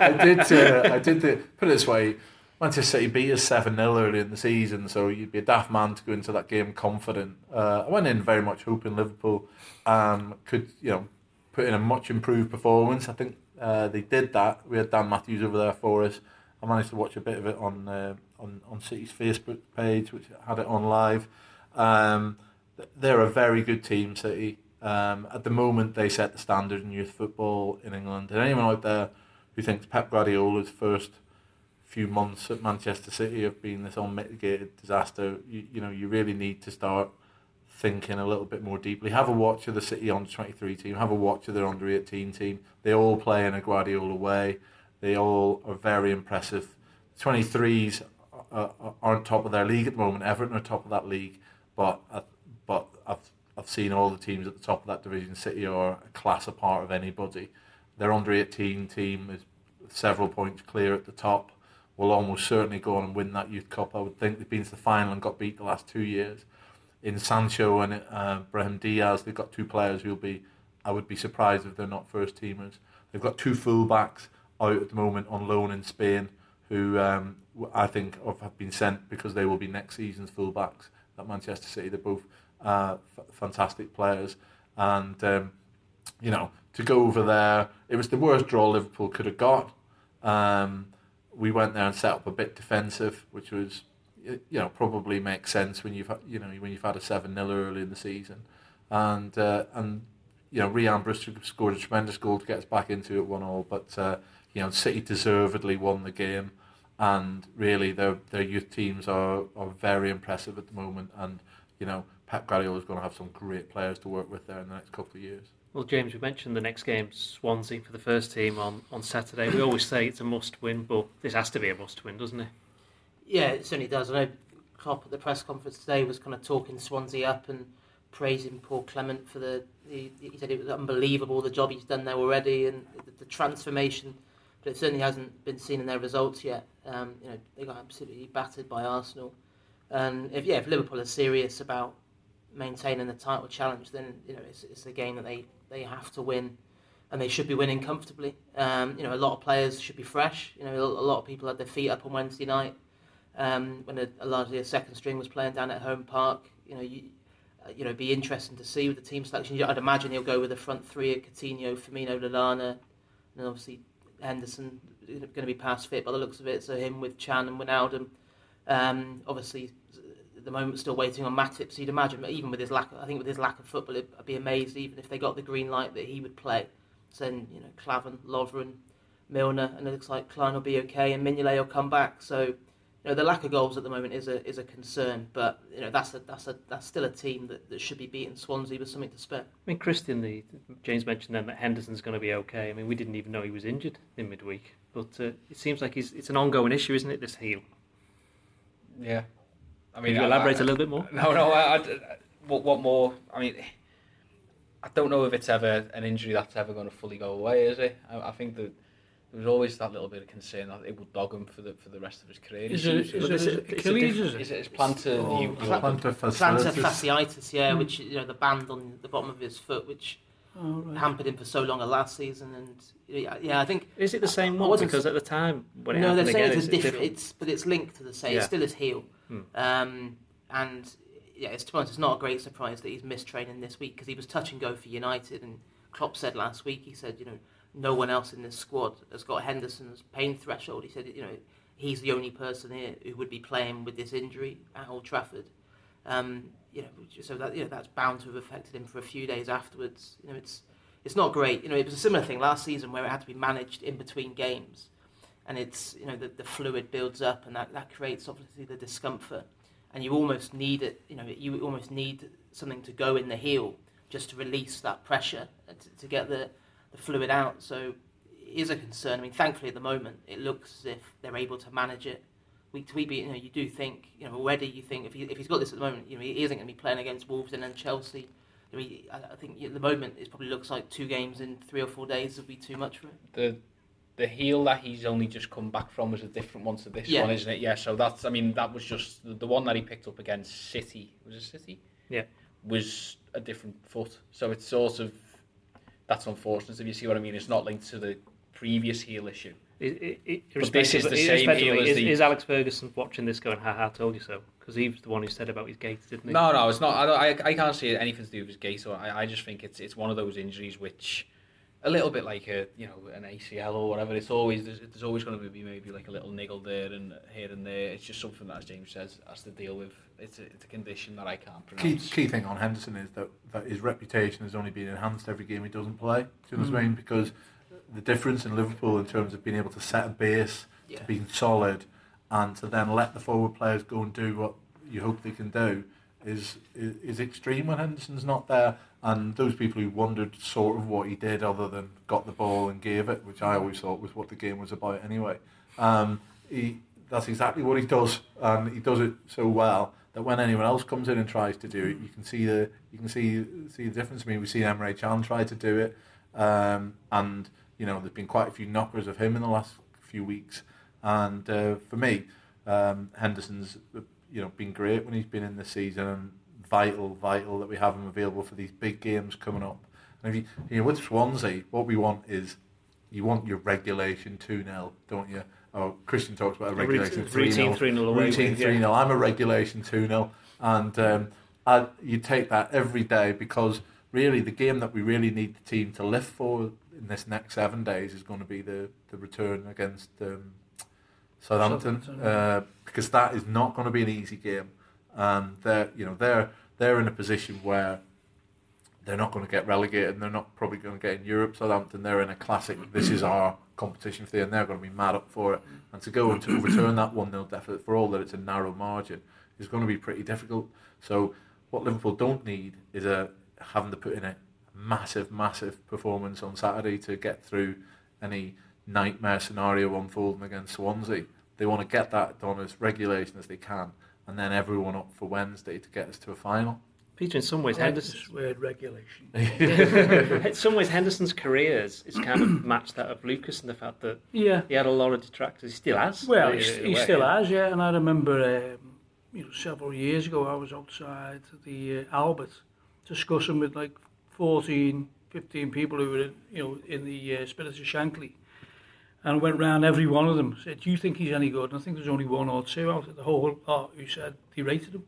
I did. I did, uh, I did the, put it this way: Manchester City beat us seven 0 early in the season, so you'd be a daft man to go into that game confident. Uh, I went in very much hoping Liverpool um, could, you know, put in a much improved performance. I think uh, they did that. We had Dan Matthews over there for us. I managed to watch a bit of it on uh, on on City's Facebook page, which had it on live. Um, they're a very good team, City. Um, at the moment, they set the standard in youth football in England. And anyone out there who thinks Pep Guardiola's first few months at Manchester City have been this unmitigated disaster, you, you know, you really need to start thinking a little bit more deeply. Have a watch of the City under 23 team, have a watch of their under 18 team. They all play in a Guardiola way. They all are very impressive. 23s are, are, aren't top of their league at the moment. Everton are top of that league, but I, but I've I've seen all the teams at the top of that division. City are a class apart of anybody. Their under 18 team is several points clear at the top. Will almost certainly go on and win that youth cup. I would think they've been to the final and got beat the last two years. In Sancho and uh, Diaz, they've got two players who'll be. I would be surprised if they're not first teamers. They've got two fullbacks out at the moment on loan in Spain, who um, I think have been sent because they will be next season's fullbacks at Manchester City. They're both uh, f- fantastic players, and um, you know to go over there, it was the worst draw Liverpool could have got. Um, we went there and set up a bit defensive, which was you know probably makes sense when you've you know when you've had a seven 0 early in the season, and uh, and you know Rhian Brewster scored a tremendous goal to get us back into it one all, but uh, you know City deservedly won the game, and really their their youth teams are are very impressive at the moment, and you know Pep Guardiola is going to have some great players to work with there in the next couple of years. Well, James, we mentioned the next game, Swansea, for the first team on, on Saturday. We always say it's a must win, but this has to be a must win, doesn't it? Yeah, it certainly does. I know Klopp at the press conference today was kind of talking Swansea up and praising Paul Clement for the. the he said it was unbelievable the job he's done there already and the, the transformation, but it certainly hasn't been seen in their results yet. Um, you know, they got absolutely battered by Arsenal, and if yeah, if Liverpool are serious about maintaining the title challenge, then you know it's, it's a game that they, they have to win, and they should be winning comfortably. Um, you know, a lot of players should be fresh. You know, a lot of people had their feet up on Wednesday night um, when a, a largely a second string was playing down at home park. You know, you, uh, you know, be interesting to see with the team selection. I'd imagine he'll go with the front three of Coutinho, Firmino, Lallana, and obviously Henderson going to be past fit by the looks of it. So him with Can and Wijnaldum. Um, obviously, at the moment still waiting on Matip. So you'd imagine, even with his lack, I think with his lack of football, I'd be amazed even if they got the green light that he would play. So then you know, Klavan, Lovren, Milner, and it looks like Clyne will be okay, and Mignolet will come back. So you know, the lack of goals at the moment is a is a concern, but you know that's a that's a that's still a team that, that should be beating Swansea with something to spare. I mean, Christian, the James mentioned then that Henderson's going to be okay. I mean, we didn't even know he was injured in midweek, but uh, it seems like he's, it's an ongoing issue, isn't it? This heel. Yeah. I Can mean, you elaborate I- a little bit more? No, no. I, I- what, what more? I mean, I don't know if it's ever an injury that's ever going to fully go away, is it? I, I think that there was always that little bit of concern that it would dog him for the for the rest of his career. Is He it, is it's a- is it's a Achilles? Is is it? it his plantar? Oh, you, you Plantar plantar fasciitis. fasciitis, yeah, hmm. which you know the band on the bottom of his foot, which Oh, right. hampered him for so long last season. And yeah, yeah I think Is it the same I one? wasn't- Because at the time when it no, they're saying again, it's a it's different. different. It's but it's linked to the same. Yeah. It's still his heel. Hmm. Um, and yeah, it's to be honest, it's not a great surprise that he's missed training this week because he was touch and go for United. And Klopp said last week, he said, you know, no one else in this squad has got Henderson's pain threshold. He said, you know, he's the only person here who would be playing with this injury at Old Trafford. Um, you know, so that you know that's bound to have affected him for a few days afterwards. You know, it's it's not great. You know, it was a similar thing last season where it had to be managed in between games, and it's you know the, the fluid builds up and that, that creates obviously the discomfort, and you almost need it. You know, you almost need something to go in the heel just to release that pressure to, to get the the fluid out. So it is a concern. I mean, thankfully at the moment it looks as if they're able to manage it week to week. You know, you do think, you know, already you think if, he, if he's got this at the moment, you know, he isn't going to be playing against Wolves and then Chelsea. I, mean, I think at the moment it probably looks like two games in three or four days would be too much for him. the the heel that he's only just come back from was a different one to this Yeah. one, isn't it? Yeah. So that's, I mean, that was just the, the one that he picked up against City. Was it City? Yeah. Was a different foot. So it's sort of that's unfortunate. If you see what I mean, it's not linked to the previous heel issue. It, it, But this is the same heel as is, the- is Alex Ferguson watching this going, ha ha, told you so? Because he was the one who said about his gait, didn't he? No, no, it's not. I, I, I can't see anything to do with his gait. So I, I just think it's it's one of those injuries which, a little bit like a you know an ACL or whatever. It's always there's, there's always going to be maybe like a little niggle there and here and there. It's just something that, as James says, has to deal with. It's a, it's a condition that I can't Key, pronounce. key thing on Henderson is that, that his reputation has only been enhanced every game he doesn't play. Do you know what I mean? Mm. Because the difference in Liverpool in terms of being able to set a base, Yeah. to being solid, and to then let the forward players go and do what you hope they can do is, is is extreme when Henderson's not there. And those people who wondered sort of what he did other than got the ball and gave it, which I always thought was what the game was about anyway. Um, he that's exactly what he does, and he does it so well that when anyone else comes in and tries to do it, you can see the you can see see the difference. I mean, we've seen Emre Can try to do it, um, and you know there's been quite a few knockers of him in the last few weeks. And uh, for me, um, Henderson's you know been great when he's been in the season and vital, vital that we have him available for these big games coming up. And if you, you know, with Swansea, what we want is you want your regulation 2 0, don't you? Oh, Christian talks about a regulation routine- 3 routine 3-0 Routine win, 3 yeah. 0. I'm a regulation 2 0. And um, I, you take that every day because really the game that we really need the team to lift for in this next seven days is going to be the, the return against um, Southampton, Southampton. uh, because that is not going to be an easy game, and they're you know they're they're in a position where they're not going to get relegated, and they're not probably going to get in Europe. Southampton, they're in a classic. This is our competition for the, and they're going to be mad up for it. And to go and to overturn that one 0 deficit for all that it's a narrow margin is going to be pretty difficult. So what Liverpool don't need is a having to put in a massive, massive performance on Saturday to get through any nightmare scenario unfolding against Swansea. They want to get that done as regulation as they can, and then everyone up for Wednesday to get us to a final. Peter, in some ways, I like Henderson, word regulation. in some ways, Henderson's career is, is kind of matched that of Lucas in the fact that Yeah. he had a lot of detractors. He still has. Well, in he, he still has, yeah. And I remember, um, you know, several years ago, I was outside the uh, Albert discussing with like 14, 15 people who were, in, you know, in the uh, Spirits of Shankly. And went round every one of them, said, do you think he's any good? And I think there's only one or two out of the whole lot who said they rated him.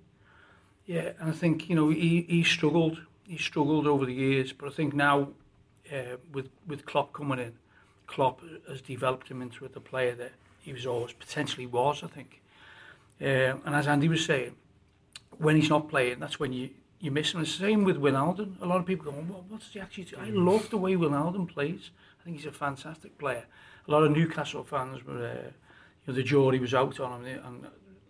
Yeah, and I think, you know, he, he struggled. He struggled over the years, but I think now uh, with, with Klopp coming in, Klopp has developed him into the player that he was always potentially was, I think. Uh, and as Andy was saying, when he's not playing, that's when you, you miss him. It's the same with Wijnaldum. A lot of people go, what, what's he actually do? I love the way Wijnaldum plays. I think he's a fantastic player. A lot of Newcastle fans were, uh, you know, the jury was out on him, and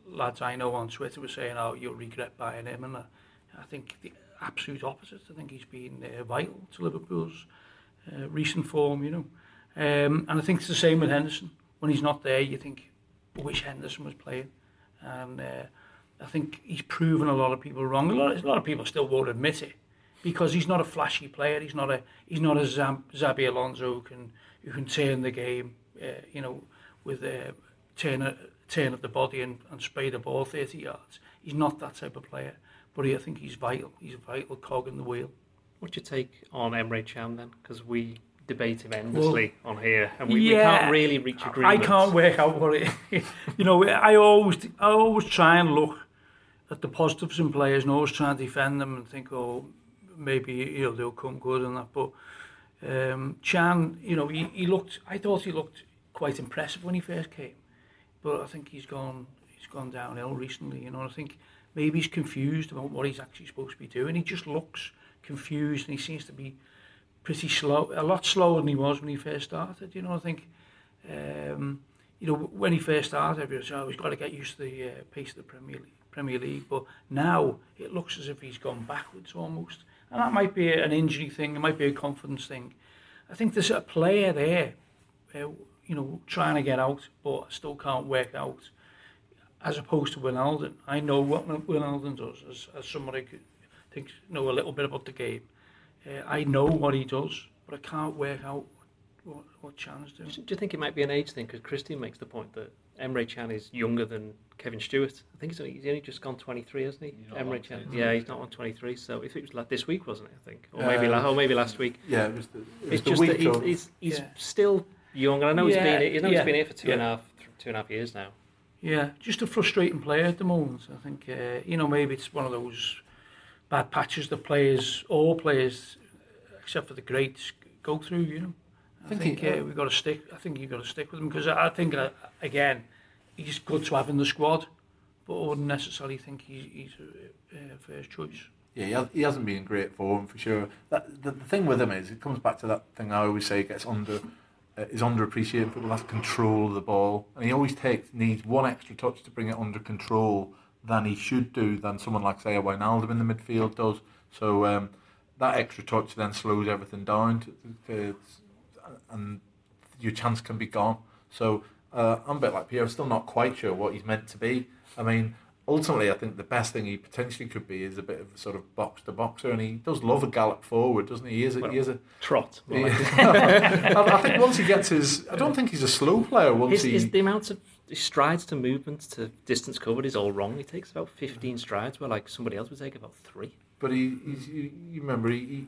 lads I know on Twitter were saying, oh, you'll regret buying him. And uh, I think the absolute opposite. I think he's been uh, vital to Liverpool's uh, recent form, you know. Um, and I think it's the same with Henderson. When he's not there, you think, I wish Henderson was playing. And uh, I think he's proven a lot of people wrong. A lot, a lot of people still won't admit it because he's not a flashy player. He's not a he's not a Zam, Xabi Alonso who can who can turn the game, uh, you know, with uh, turn a, turn of the body and, and spray the ball 30 yards. He's not that type of player. But he, I think he's vital. He's a vital cog in the wheel. What's your take on Emre Can then? Because we debate him endlessly well, on here, and we, yeah, we, can't really reach agreement. I can't work out what it. you know, I always, I always try and look at the positives in players, and always try and defend them and think, oh, maybe you know, they'll come good and that. But um, Chan, you know, he, he looked. I thought he looked quite impressive when he first came, but I think he's gone. He's gone downhill recently. You know, I think maybe he's confused about what he's actually supposed to be doing. He just looks confused and he seems to be pretty slow, a lot slower than he was when he first started. You know, I think. Um, you know, when he first started, everyone said, oh, he's got to get used to the uh, pace of the Premier League. Premier League, but now it looks as if he's gone backwards almost. And that might be an injury thing, it might be a confidence thing. I think there's a player there, uh, you know, trying to get out, but still can't work out, as opposed to Wijnaldum. I know what Wijnaldum does as, as somebody who thinks know a little bit about the game. Uh, I know what he does, but I can't work out what, what Chan's doing. Do you think it might be an age thing? Because Christian makes the point that Emre Can is younger than Kevin Stewart. I think he's only, he's only just gone 23, hasn't he? Emre Can. Yeah, he's not on 23. So if it was like this week, wasn't it? I think, or maybe, uh, or maybe last week. Yeah, it was. The, it was it's the just week that he's, he's, he's yeah. still young, and I know yeah, he's been. I know yeah. he's been here for two yeah. and a half, two and a half years now. Yeah, just a frustrating player at the moment. I think uh, you know maybe it's one of those bad patches that players, all players, except for the greats, go through. You know, I, think, think he, uh, we've got to stick. I think you've got to stick with him because I, I think uh, again, he's good to have in the squad, but I wouldn't necessarily think he's, he's a, a first choice. Yeah, he hasn't been in great form for sure. That, the, the thing with him is, it comes back to that thing I always say gets under uh, is underappreciated. People has control of the ball, and he always takes needs one extra touch to bring it under control than he should do, than someone like, say, a Wijnaldum in the midfield does. So um, that extra touch then slows everything down, to, to, and your chance can be gone. So uh, I'm a bit like Pierre, still not quite sure what he's meant to be. I mean, ultimately, I think the best thing he potentially could be is a bit of a sort of box to boxer, and he does love a gallop forward, doesn't he? He is a, well, he is a trot. He, I, think once he gets his, I don't think he's a slow player. Once his, he, his, the amount of strides to movement to distance covered is all wrong. He takes about 15 strides, where like somebody else would take about three. But he, he's, you remember, he, he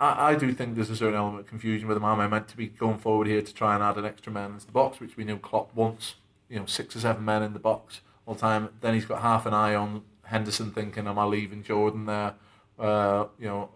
I, I do think there's a certain element of confusion with him. Am I meant to be going forward here to try and add an extra man into the box, which we knew Klopp wants, you know, six or seven men in the box all the time. Then he's got half an eye on Henderson, thinking, am I leaving Jordan there, uh, you know,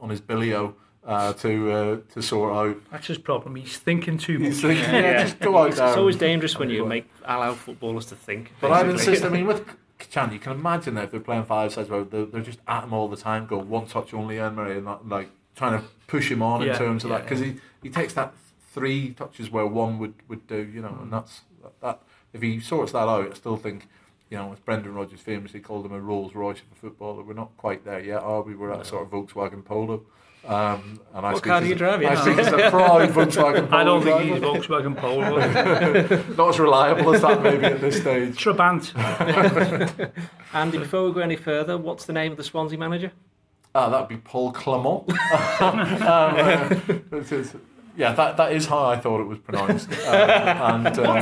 on his billio? uh, to uh, to sort out. That's his problem. He's thinking too much. Thinking, yeah, yeah. just go out there. It's always dangerous when you make allow footballers to think. But I insist. I mean, with Can, you can imagine that if they're playing five sides, where they're, they're just at him all the time, go one touch only, and Murray, and not, like trying to push him on yeah, in terms of yeah, that because he, he takes that three touches where one would, would do, you know, mm. and that's that, that. If he sorts that out, I still think you know, as Brendan Rodgers famously called him a Rolls Royce of a footballer, we're not quite there yet, are we? We're at a sort of Volkswagen Polo. Um, and I what car do you drive? I speak as a proud Volkswagen Polo. I don't think he's Volkswagen Polo. Not as reliable as that maybe at this stage. Trabant. Andy, before we go any further, what's the name of the Swansea manager? Ah, that'd be Paul Clement. um, uh, yeah, that, that is how I thought it was pronounced. Uh, and uh,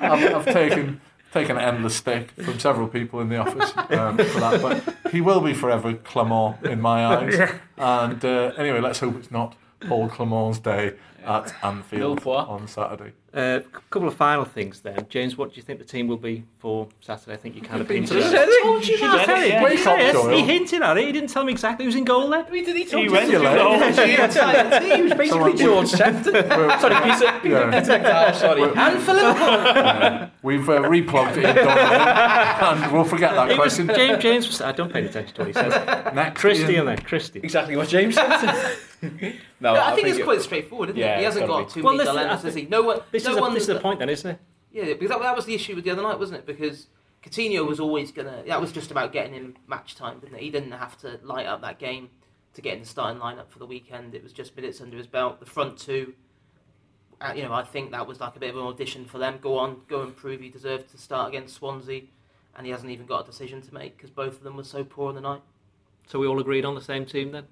I've, I've taken taken an endless stick from several people in the office um, for that. But he will be forever Clement in my eyes. Yeah. And uh, anyway, let's hope it's not Paul Clement's day at Anfield on Saturday. A uh, couple of final things then. James, what do you think the team will be for Saturday? I think you kind of hinted at it. Told you that. He hinted at it. He didn't tell me exactly who's in goal then. He did. He told he went the whole team. He was basically George Sefton. sorry, Peter. Peter sorry. And for Liverpool. We've uh, replugged it and we'll forget that question. James, James, I don't pay attention to what he says. Next, Christie and then Christie. Exactly what James said. no, no, I, I think, think it's quite straightforward, isn't yeah, it? He hasn't got be. too well, many dilemmas, has he? No one. This, no is, a, this is the point, then, isn't it? Yeah, because that, that was the issue with the other night, wasn't it? Because Coutinho was always gonna. That was just about getting him match time, didn't it? He didn't have to light up that game to get in the starting lineup for the weekend. It was just minutes under his belt. The front two, uh, you know, I think that was like a bit of an audition for them. Go on, go and prove you deserve to start against Swansea, and he hasn't even got a decision to make because both of them were so poor in the night. So we all agreed on the same team then.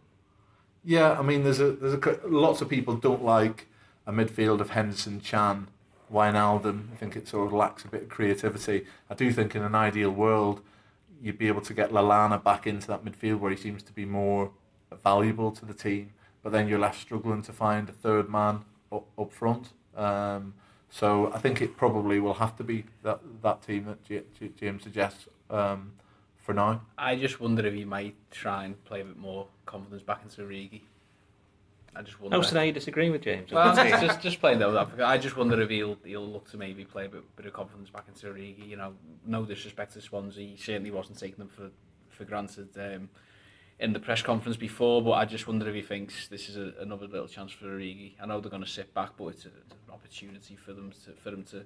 Yeah, I mean, there's a there's a lots of people don't like a midfield of Henderson, Can, Wijnaldum. I think it sort of lacks a bit of creativity. I do think in an ideal world, you'd be able to get Lallana back into that midfield where he seems to be more valuable to the team, but then you're left struggling to find a third man up, up front. Um, so I think it probably will have to be that that team that J- James suggests um, for now. I just wonder if he might try and play a bit more confidence back into Origi. I just wonder. Oh, so now you're disagreeing with James? Well, just, just just playing that up. I just wonder if he'll he'll look to maybe play a bit, bit of confidence back into Origi. You know, no disrespect to Swansea, he certainly wasn't taking them for for granted um, in the press conference before. But I just wonder if he thinks this is a, another little chance for Origi. I know they're going to sit back, but it's, a, it's an opportunity for them to for them to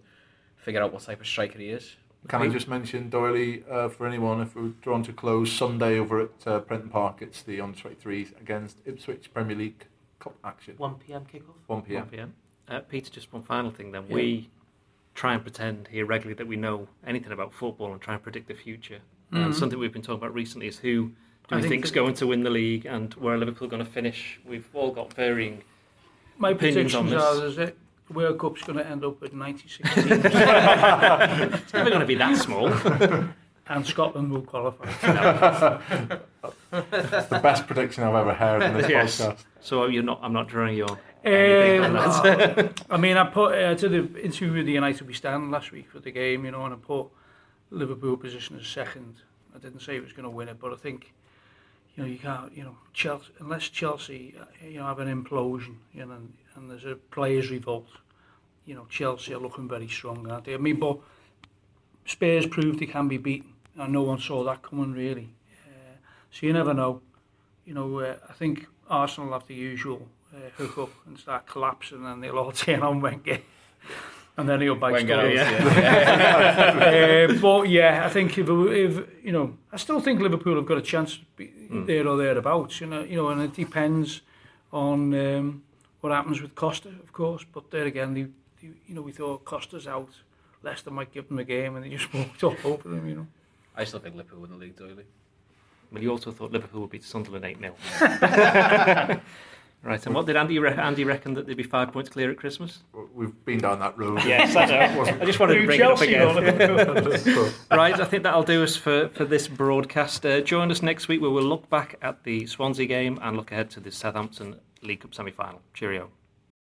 figure out what type of striker he is. Can I just mention Doyley uh, for anyone if we're drawn to close Sunday over at uh, Prenton Park? It's the under 23s against Ipswich Premier League Cup action. 1 p.m. kickoff. 1 p.m. 1 p.m. Uh, Peter, just one final thing then. Yeah. We try and pretend here regularly that we know anything about football and try and predict the future. And Mhm. something we've been talking about recently is who do I we think think's going to win the league and where are Liverpool going to finish. We've all got varying. My Opinions on predictions this? are is that the World Cup's going to end up with 96 teams It's never going to be that small. and Scotland will qualify. It's the best prediction I've ever heard in this Yes. podcast. so you're not. I'm not drawing you on. Um, on. I mean, I put uh, to the interview with the United We Stand last week for the game, you know, and I put Liverpool position as second. I didn't say it was going to win it, but I think, you know, you can't, you know, Chelsea, unless Chelsea, uh, you know, have an implosion, you know, and, and there's a players' revolt, you know, Chelsea are looking very strong, aren't they? I mean, but Spurs proved they can be beaten, and no one saw that coming really. So you never know. You know, uh, I think Arsenal have the usual uh, hook up and start collapsing and they'll all turn on Wenger. and then he'll bite Wenger, stories. yeah. uh, but yeah, I think if, if, you know, I still think Liverpool have got a chance to mm. there or thereabouts, you know, you know, and it depends on um, what happens with Costa, of course. But there again, they, they, you know, we thought Costa's out. Leicester might give them a game and they just walked all over them, you know. I still think Liverpool win the league, do you? Well, you also thought Liverpool would beat Sunderland 8 0. right, and what did Andy, re- Andy reckon that they'd be five points clear at Christmas? We've been down that road. Yes, I know. I just wanted to bring it up Chelsea, again. right, I think that'll do us for, for this broadcast. Uh, join us next week where we'll look back at the Swansea game and look ahead to the Southampton League Cup semi final. Cheerio.